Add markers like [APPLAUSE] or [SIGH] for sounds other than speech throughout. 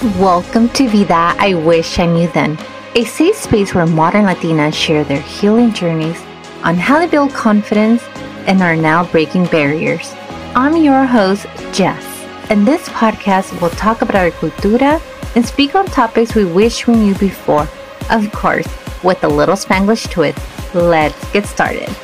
Welcome to Vida I Wish I Knew Then, a safe space where modern Latinas share their healing journeys on how to build confidence and are now breaking barriers. I'm your host, Jess, and this podcast will talk about our cultura and speak on topics we wish we knew before. Of course, with a little Spanglish twist. Let's get started.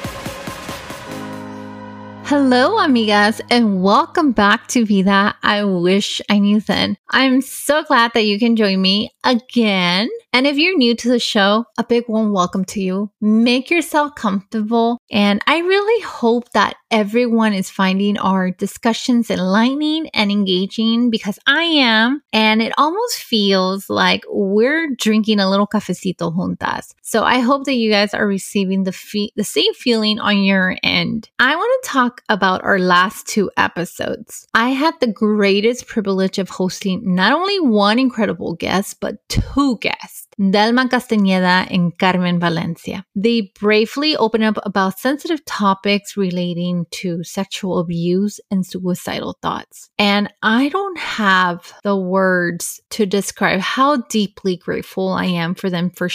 Hello, amigas, and welcome back to Vida I Wish I Knew Then. I'm so glad that you can join me again. And if you're new to the show, a big warm welcome to you. Make yourself comfortable. And I really hope that everyone is finding our discussions enlightening and engaging because I am. And it almost feels like we're drinking a little cafecito juntas. So I hope that you guys are receiving the, the same feeling on your end. I want to talk about our last two episodes. I had the greatest privilege of hosting not only one incredible guest, but two guests. Delma Castañeda and Carmen Valencia. They bravely open up about sensitive topics relating to sexual abuse and suicidal thoughts. And I don't have the words to describe how deeply grateful I am for them for,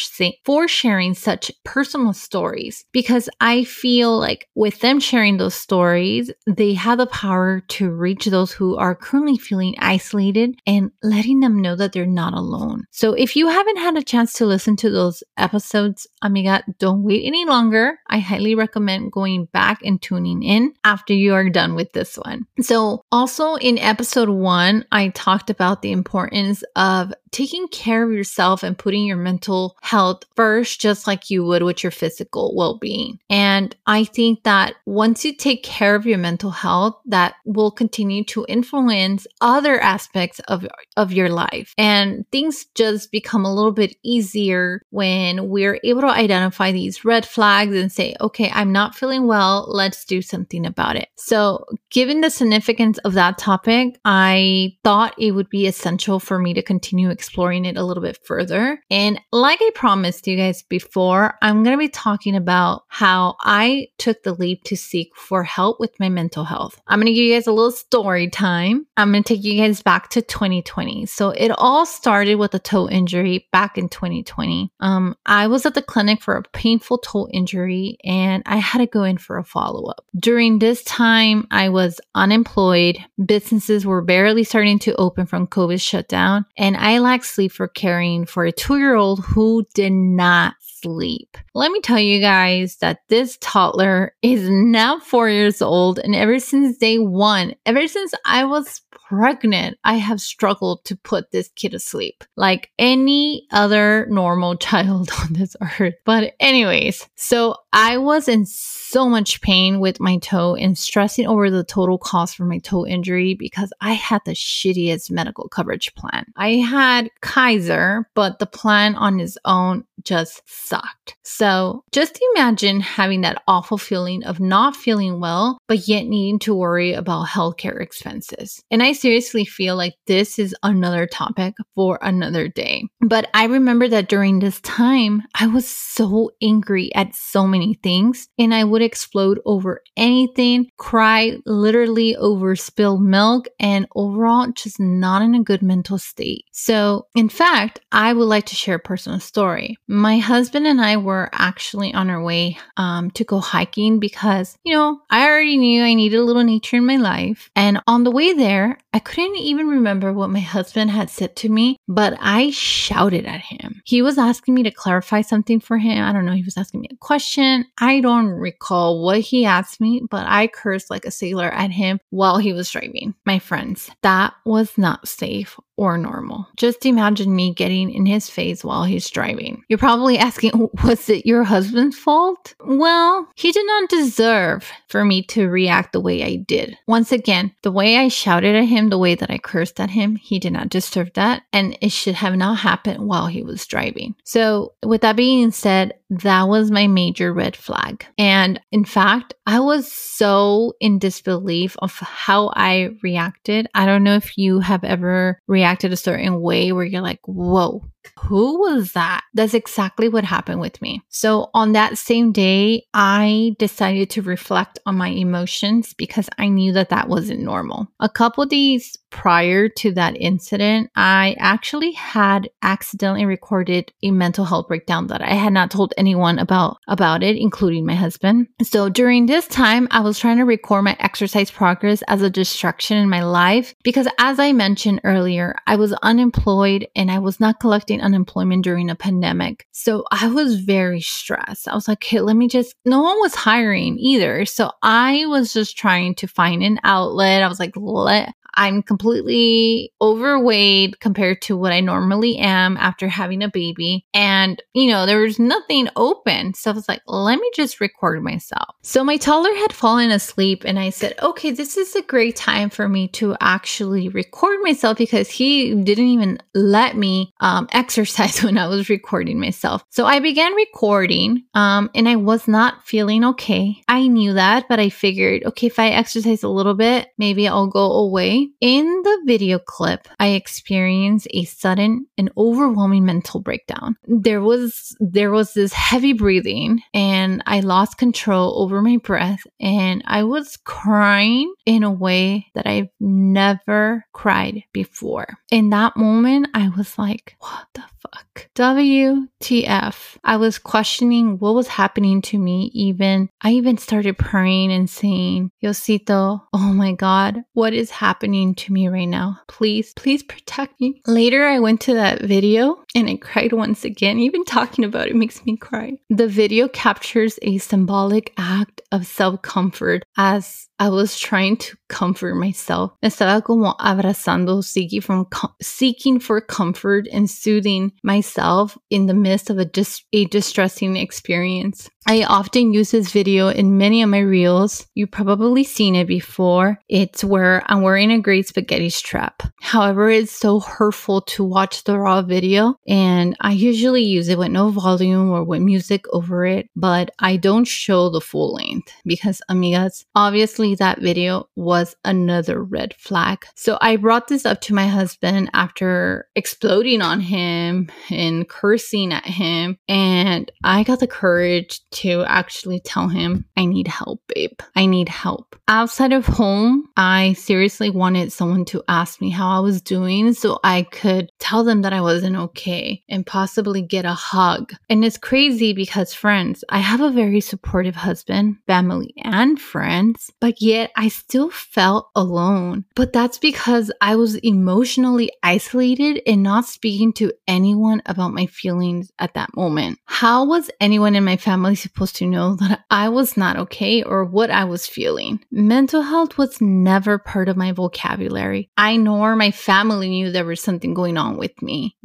for sharing such personal stories because I feel like with them sharing those stories, they have the power to reach those who are currently feeling isolated and letting them know that they're not alone. So if you haven't had a chance to listen to those episodes, amiga, don't wait any longer. I highly recommend going back and tuning in after you are done with this one. So, also in episode one, I talked about the importance of taking care of yourself and putting your mental health first, just like you would with your physical well being. And I think that once you take care of your mental health, that will continue to influence other aspects of, of your life. And things just become a little bit easier when we're able to identify these red flags and say, okay, I'm not feeling well. Let's do something about it. So, given the significance of that topic, I thought it would be essential for me to continue exploring it a little bit further. And like I promised you guys before, I'm going to be talking about how I took the leap to seek for help with my mental health. I'm going to give you guys a little story time. I'm going to take you guys back to 2020. So it all started with a toe injury back in 2020. Um, I was at the clinic for a painful toe injury and I had to go in for a follow up. During this time, I was unemployed. Businesses were barely starting to open from COVID shutdown and I lacked sleep for caring for a two year old who did not sleep. Let me tell you guys that this toddler is now four years old, and ever since day one, ever since I was pregnant, I have struggled to put this kid asleep like any other normal [LAUGHS] child on this earth. But, anyways, so I was in so much pain with my toe and stressing over the total cost for my toe injury because I had the shittiest medical coverage plan. I had Kaiser, but the plan on its own just sucked. So just imagine having that awful feeling of not feeling well, but yet needing to worry about healthcare expenses. And I seriously feel like this is another topic for another day. But I remember that during this time, I was so angry at so many things and I would explode over anything, cry literally over spilled milk, and overall just not in a good mental state. So, in fact, I would like to share a personal story. My husband and I were actually on our way um, to go hiking because, you know, I already knew I needed a little nature in my life. And on the way there, I couldn't even remember what my husband had said to me, but I shouted at him. He was asking me to clarify something for him. I don't know. He was asking me a question. I don't recall what he asked me, but I cursed like a sailor at him while he was driving. My friends, that was not safe or normal. Just imagine me getting in his face while he's driving. You're probably asking, [LAUGHS] was it your husband's fault? Well, he did not deserve for me to react the way I did. Once again, the way I shouted at him, the way that I cursed at him, he did not deserve that. And it should have not happened while he was driving. So, with that being said, that was my major red flag. And in fact, I was so in disbelief of how I reacted. I don't know if you have ever reacted a certain way where you're like, whoa, who was that? That's exactly what happened with me. So on that same day, I decided to reflect on my emotions because I knew that that wasn't normal. A couple days prior to that incident, I actually had accidentally recorded a mental health breakdown that I had not told anyone about about it, including my husband. So during this time, I was trying to record my exercise progress as a distraction in my life because as I mentioned earlier, I was unemployed and I was not collecting unemployment during a pandemic. So I was very stressed. I was like, hey, let me just no one was hiring either. So I was just trying to find an outlet. I was like, let I'm completely overweight compared to what I normally am after having a baby. And, you know, there was nothing open. So I was like, let me just record myself. So my toddler had fallen asleep and I said, okay, this is a great time for me to actually record myself because he didn't even let me um, [LAUGHS] exercise when I was recording myself. So I began recording um, and I was not feeling okay. I knew that, but I figured, okay, if I exercise a little bit, maybe I'll go away in the video clip, I experienced a sudden and overwhelming mental breakdown. There was there was this heavy breathing and I lost control over my breath and I was crying in a way that I've never cried before. In that moment, I was like, what the fuck? WTF. I was questioning what was happening to me even. I even started praying and saying, Diosito, oh my God, what is happening to me right now? Please, please protect me. Later, I went to that video and I cried once again. Even talking about it makes me cry. The video captures a symbolic act of self comfort as I was trying to comfort myself. Estaba como abrazando, seeking, from, seeking for comfort and soothing myself in the midst of a, dis- a distressing experience. I often use this video in many of my reels. You've probably seen it before. It's where I'm wearing a great spaghetti strap. However, it's so hurtful to watch the raw video, and I usually use it with no volume or with music over it, but I don't show the full length because, amigas, obviously that video was another red flag. So I brought this up to my husband after exploding on him and cursing at him, and I got the courage to actually tell him, I need help, babe. I need help. Outside of home, I seriously wanted someone to ask me how I was doing so I could tell them that I wasn't okay and possibly get a hug. And it's crazy because, friends, I have a very supportive husband, family, and friends, but yet I still felt alone. But that's because I was emotionally isolated and not speaking to anyone about my feelings at that moment. How was anyone in my family supposed to know that I was not okay or what I was feeling. Mental health was never part of my vocabulary. I nor my family knew there was something going on with me.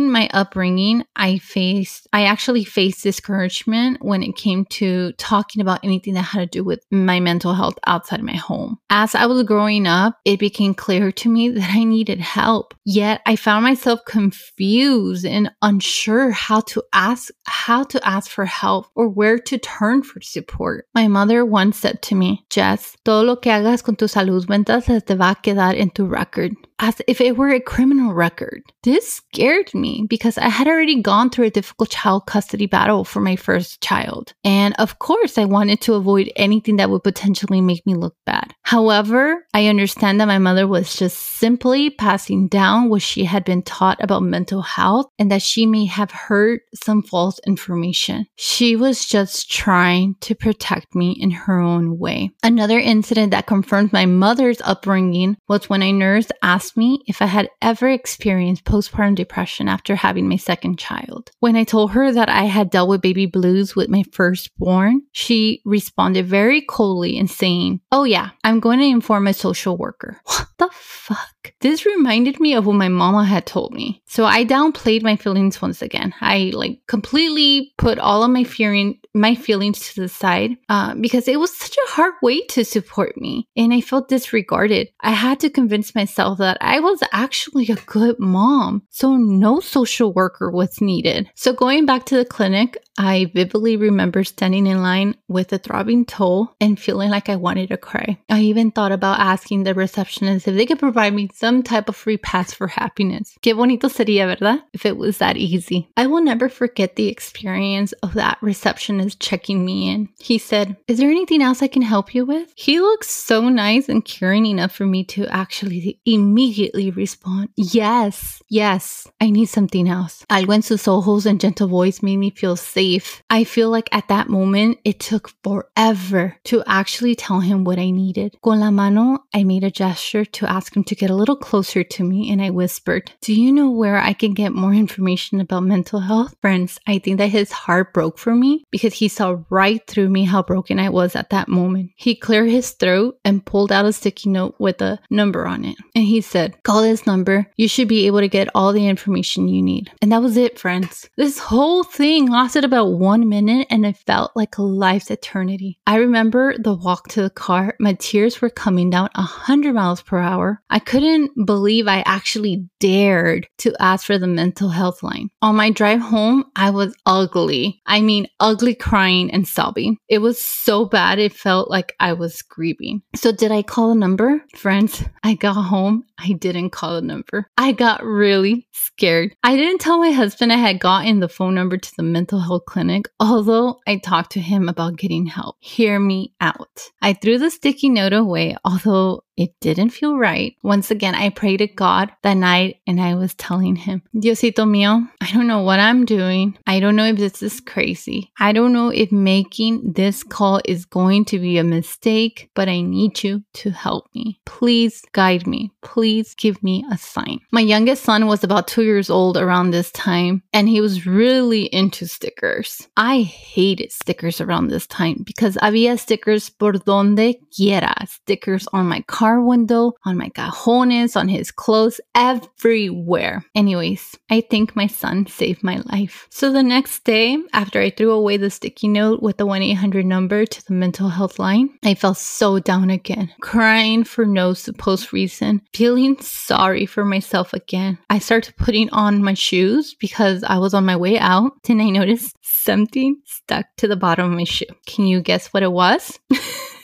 During my upbringing, I faced, I actually faced discouragement when it came to talking about anything that had to do with my mental health outside my home. As I was growing up, it became clear to me that I needed help. Yet I found myself confused and unsure how to ask, how to ask for help or where to turn for support. My mother once said to me, Jess, todo lo que hagas con tu salud mental se te va a quedar en tu record as if it were a criminal record. This scared me because I had already gone through a difficult child custody battle for my first child. And of course, I wanted to avoid anything that would potentially make me look bad. However, I understand that my mother was just simply passing down what she had been taught about mental health and that she may have heard some false information. She was just trying to protect me in her own way. Another incident that confirmed my mother's upbringing was when a nurse asked asked me if I had ever experienced postpartum depression after having my second child. When I told her that I had dealt with baby blues with my firstborn, she responded very coldly and saying, Oh, yeah, I'm going to inform a social worker. [LAUGHS] What the fuck? This reminded me of what my mama had told me. So I downplayed my feelings once again. I like completely put all of my fearing my feelings to the side uh, because it was such a hard way to support me and I felt disregarded. I had to convince myself that I was actually a good mom, so no social worker was needed. So going back to the clinic, I vividly remember standing in line with a throbbing toe and feeling like I wanted to cry. I even thought about asking the receptionist if they could provide me some type of free pass for happiness. Qué bonito sería, ¿verdad? If it was that easy. I will never forget the experience of that receptionist checking me in. He said, Is there anything else I can help you with? He looks so nice and caring enough for me to actually immediately respond, Yes, yes, I need something else. Algo en sus ojos and gentle voice made me feel safe. I feel like at that moment, it took forever to actually tell him what I needed. Con la mano, I made a gesture to ask him to get a little closer to me and I whispered, Do you know where I can get more information about mental health? Friends, I think that his heart broke for me because he saw right through me how broken I was at that moment. He cleared his throat and pulled out a sticky note with a number on it. And he said, Call this number. You should be able to get all the information you need. And that was it, friends. This whole thing lasted about one minute and it felt like a life's eternity. I remember the walk to the car. My tears were coming down 100 miles per hour. I couldn't believe I actually dared to ask for the mental health line. On my drive home, I was ugly. I mean, ugly crying and sobbing. It was so bad, it felt like I was grieving. So, did I call a number? Friends, I got home. I didn't call a number. I got really scared. I didn't tell my husband I had gotten the phone number to the mental health clinic, although I talked to him about getting help. Hear me out. I threw the sticky note away, although it didn't feel right. Once again, I prayed to God that night and I was telling him, Diosito mío, I don't know what I'm doing. I don't know if this is crazy. I don't know if making this call is going to be a mistake, but I need you to help me. Please guide me. Please give me a sign. My youngest son was about two years old around this time and he was really into stickers. I hated stickers around this time because había stickers por donde quiera, stickers on my car car window, on my cajones, on his clothes, everywhere. Anyways, I think my son saved my life. So the next day, after I threw away the sticky note with the 1 800 number to the mental health line, I felt so down again, crying for no supposed reason, feeling sorry for myself again. I started putting on my shoes because I was on my way out. Then I noticed something stuck to the bottom of my shoe. Can you guess what it was?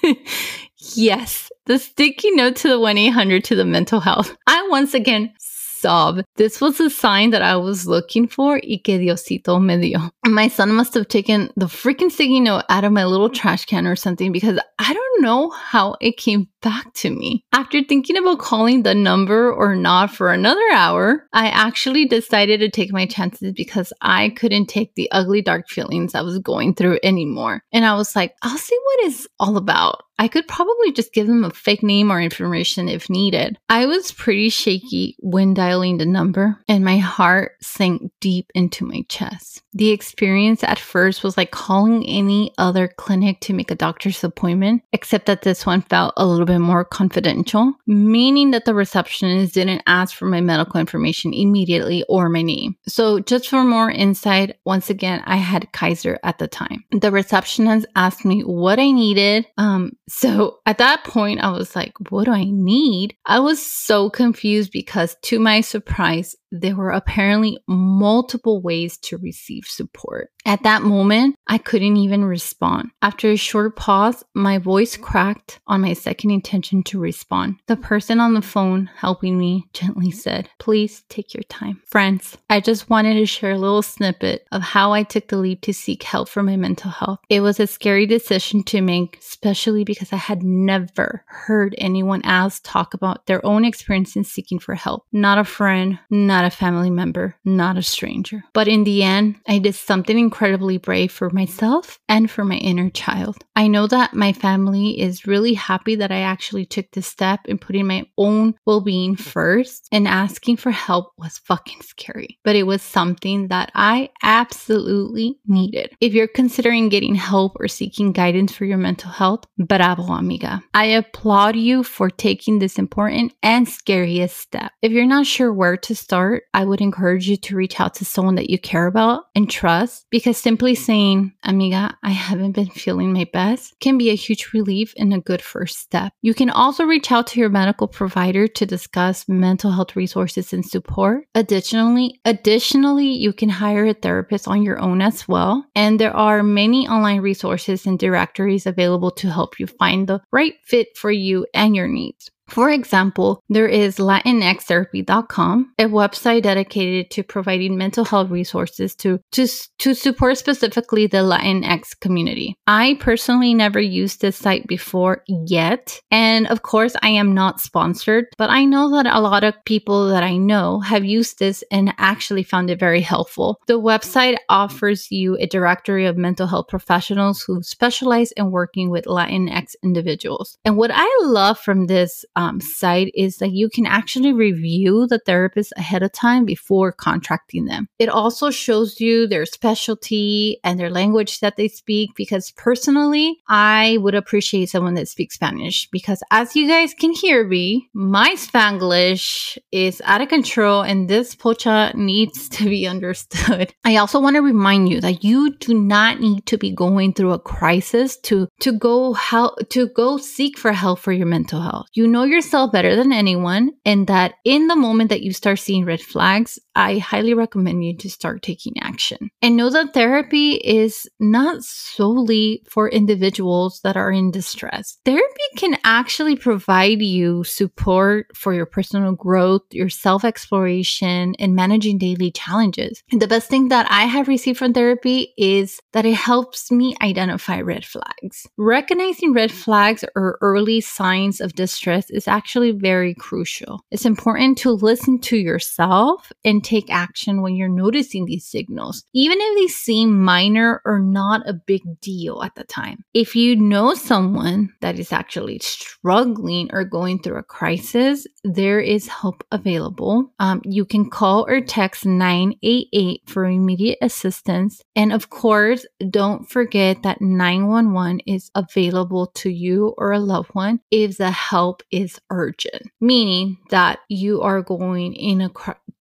[LAUGHS] yes, the sticky note to the 1 800 to the mental health. I once again sob. This was a sign that I was looking for y que Diosito me dio. My son must have taken the freaking sticky note out of my little trash can or something because I don't know how it came back to me. After thinking about calling the number or not for another hour, I actually decided to take my chances because I couldn't take the ugly, dark feelings I was going through anymore. And I was like, I'll see what it's all about. I could probably just give them a fake name or information if needed. I was pretty shaky when dialing the number, and my heart sank deep into my chest. The experience at first was like calling any other clinic to make a doctor's appointment, except that this one felt a little bit more confidential, meaning that the receptionist didn't ask for my medical information immediately or my name. So, just for more insight, once again, I had Kaiser at the time. The receptionist asked me what I needed. Um, so at that point, I was like, what do I need? I was so confused because, to my surprise, there were apparently multiple ways to receive support. At that moment, I couldn't even respond. After a short pause, my voice cracked on my second intention to respond. The person on the phone helping me gently said, Please take your time. Friends, I just wanted to share a little snippet of how I took the leap to seek help for my mental health. It was a scary decision to make, especially because I had never heard anyone else talk about their own experience in seeking for help. Not a friend, not a family member, not a stranger. But in the end, I did something incredibly brave for myself and for my inner child. I know that my family is really happy that I actually took this step in putting my own well being first, and asking for help was fucking scary. But it was something that I absolutely needed. If you're considering getting help or seeking guidance for your mental health, bravo, amiga. I applaud you for taking this important and scariest step. If you're not sure where to start, start, I would encourage you to reach out to someone that you care about and trust because simply saying, Amiga, I haven't been feeling my best can be a huge relief and a good first step. You can also reach out to your medical provider to discuss mental health resources and support. Additionally, additionally, you can hire a therapist on your own as well. And there are many online resources and directories available to help you find the right fit for you and your needs. For example, there is latinxtherapy.com, a website dedicated to providing mental health resources to, to, to support specifically the Latinx community. I personally never used this site before yet. And of course, I am not sponsored, but I know that a lot of people that I know have used this and actually found it very helpful. The website offers you a directory of mental health professionals who specialize in working with Latinx individuals. And what I love from this um, site is that you can actually review the therapist ahead of time before contracting them. It also shows you their specialty and their language that they speak because personally, I would appreciate someone that speaks Spanish because as you guys can hear me, my Spanglish is out of control and this pocha needs to be [LAUGHS] understood. I also want to remind you that you do not need to be going through a crisis to to go help to go seek for help for your mental health. You know yourself better than anyone, and that in the moment that you start seeing red flags, I highly recommend you to start taking action. And know that therapy is not solely for individuals that are in distress. Therapy can actually provide you support for your personal growth, your self exploration, and managing daily challenges. And the best thing that I have received from therapy is that it helps me identify red flags. Recognizing red flags or early signs of distress is actually very crucial. It's important to listen to yourself and take action when you're noticing these signals, even if they seem minor or not a big deal at the time. If you know someone that is actually struggling or going through a crisis, there is help available. Um, you can call or text 988 for immediate assistance. And of course, don't forget that 911 is available to you or a loved one if the help is urgent, meaning that you are going in a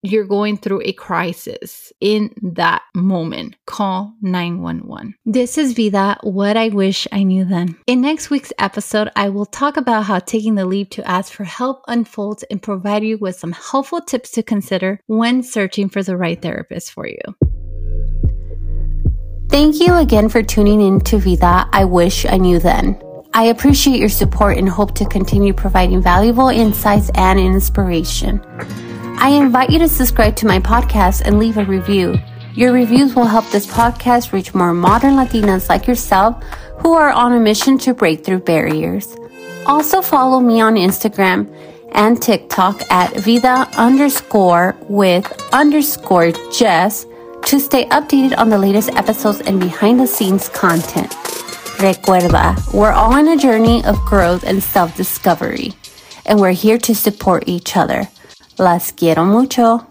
you're going through a crisis in that moment. Call 911. This is Vida, what I wish I knew then. In next week's episode, I will talk about how taking the leap to ask for help unfolds and provide you with some helpful tips to consider when searching for the right therapist for you. Thank you again for tuning in to Vida, I wish I knew then. I appreciate your support and hope to continue providing valuable insights and inspiration. I invite you to subscribe to my podcast and leave a review. Your reviews will help this podcast reach more modern Latinas like yourself who are on a mission to break through barriers. Also follow me on Instagram and TikTok at vida underscore with underscore Jess to stay updated on the latest episodes and behind the scenes content. Recuerda, we're all on a journey of growth and self discovery, and we're here to support each other. Las quiero mucho.